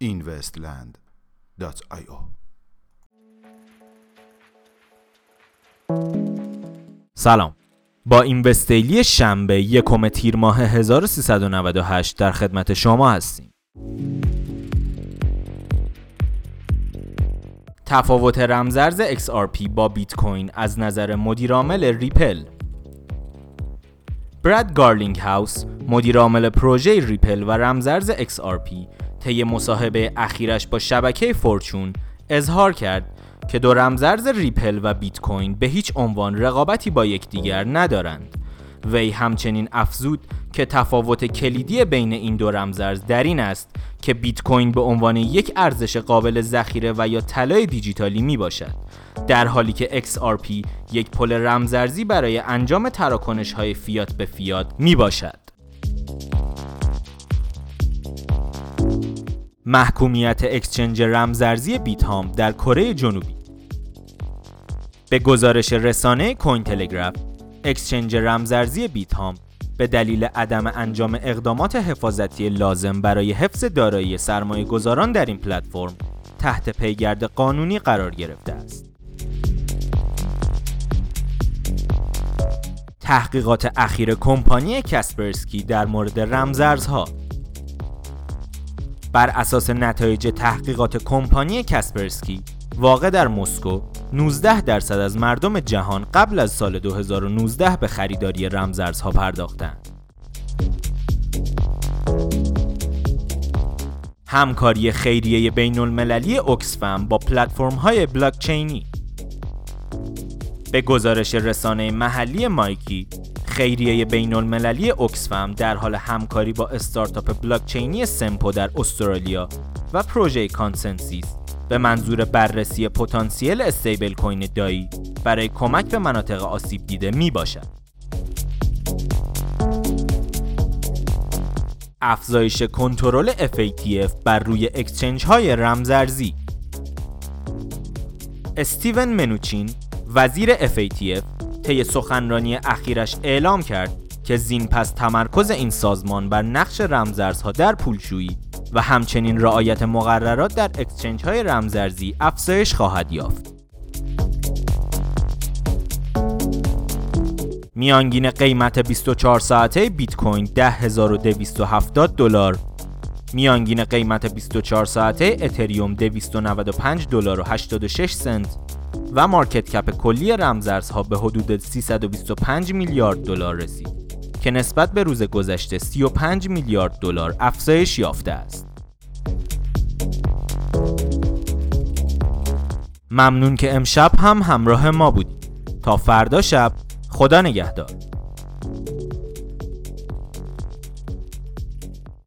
investland.io سلام. با این وستیلی شنبه یکم تیر ماه 1398 در خدمت شما هستیم. تفاوت رمزرز XRP با بیت کوین از نظر مدیرعامل ریپل براد گارلینگ هاوس مدیرعامل پروژه ریپل و رمزرز XRP طی مصاحبه اخیرش با شبکه فورچون اظهار کرد که دو رمزرز ریپل و بیت کوین به هیچ عنوان رقابتی با یکدیگر ندارند. وی همچنین افزود که تفاوت کلیدی بین این دو رمزرز در این است که بیت کوین به عنوان یک ارزش قابل ذخیره و یا طلای دیجیتالی می باشد در حالی که XRP یک پل رمزرزی برای انجام تراکنش های فیات به فیات می باشد. محکومیت اکسچنج رمزرزی بیت هام در کره جنوبی به گزارش رسانه کوین تلگراف اکسچنج رمزرزی بیت هام به دلیل عدم انجام اقدامات حفاظتی لازم برای حفظ دارایی سرمایه گذاران در این پلتفرم تحت پیگرد قانونی قرار گرفته است. تحقیقات اخیر کمپانی کسپرسکی در مورد رمزارزها بر اساس نتایج تحقیقات کمپانی کسپرسکی واقع در مسکو 19 درصد از مردم جهان قبل از سال 2019 به خریداری رمزارزها پرداختند. همکاری خیریه بین المللی اوکسفم با پلتفرم های بلاکچینی به گزارش رسانه محلی مایکی خیریه بین المللی اوکسفم در حال همکاری با استارتاپ بلاکچینی سمپو در استرالیا و پروژه ConsenSys به منظور بررسی پتانسیل stablecoin دای برای کمک به مناطق آسیب دیده می باشد. افزایش کنترل FATF بر روی exchange های رمزارزی استیون منوچین وزیر FATF طی سخنرانی اخیرش اعلام کرد که زین پس تمرکز این سازمان بر نقش رمزارزها در پولشویی و همچنین رعایت مقررات در اکسچنج های رمزارزی افزایش خواهد یافت. میانگین قیمت 24 ساعته بیت کوین 10270 دلار. میانگین قیمت 24 ساعته اتریوم 295 دلار و 86 سنت. و مارکت کپ کلی رمزارزها به حدود 325 میلیارد دلار رسید. که نسبت به روز گذشته 35 میلیارد دلار افزایش یافته است. ممنون که امشب هم همراه ما بودید. تا فردا شب خدا نگهدار.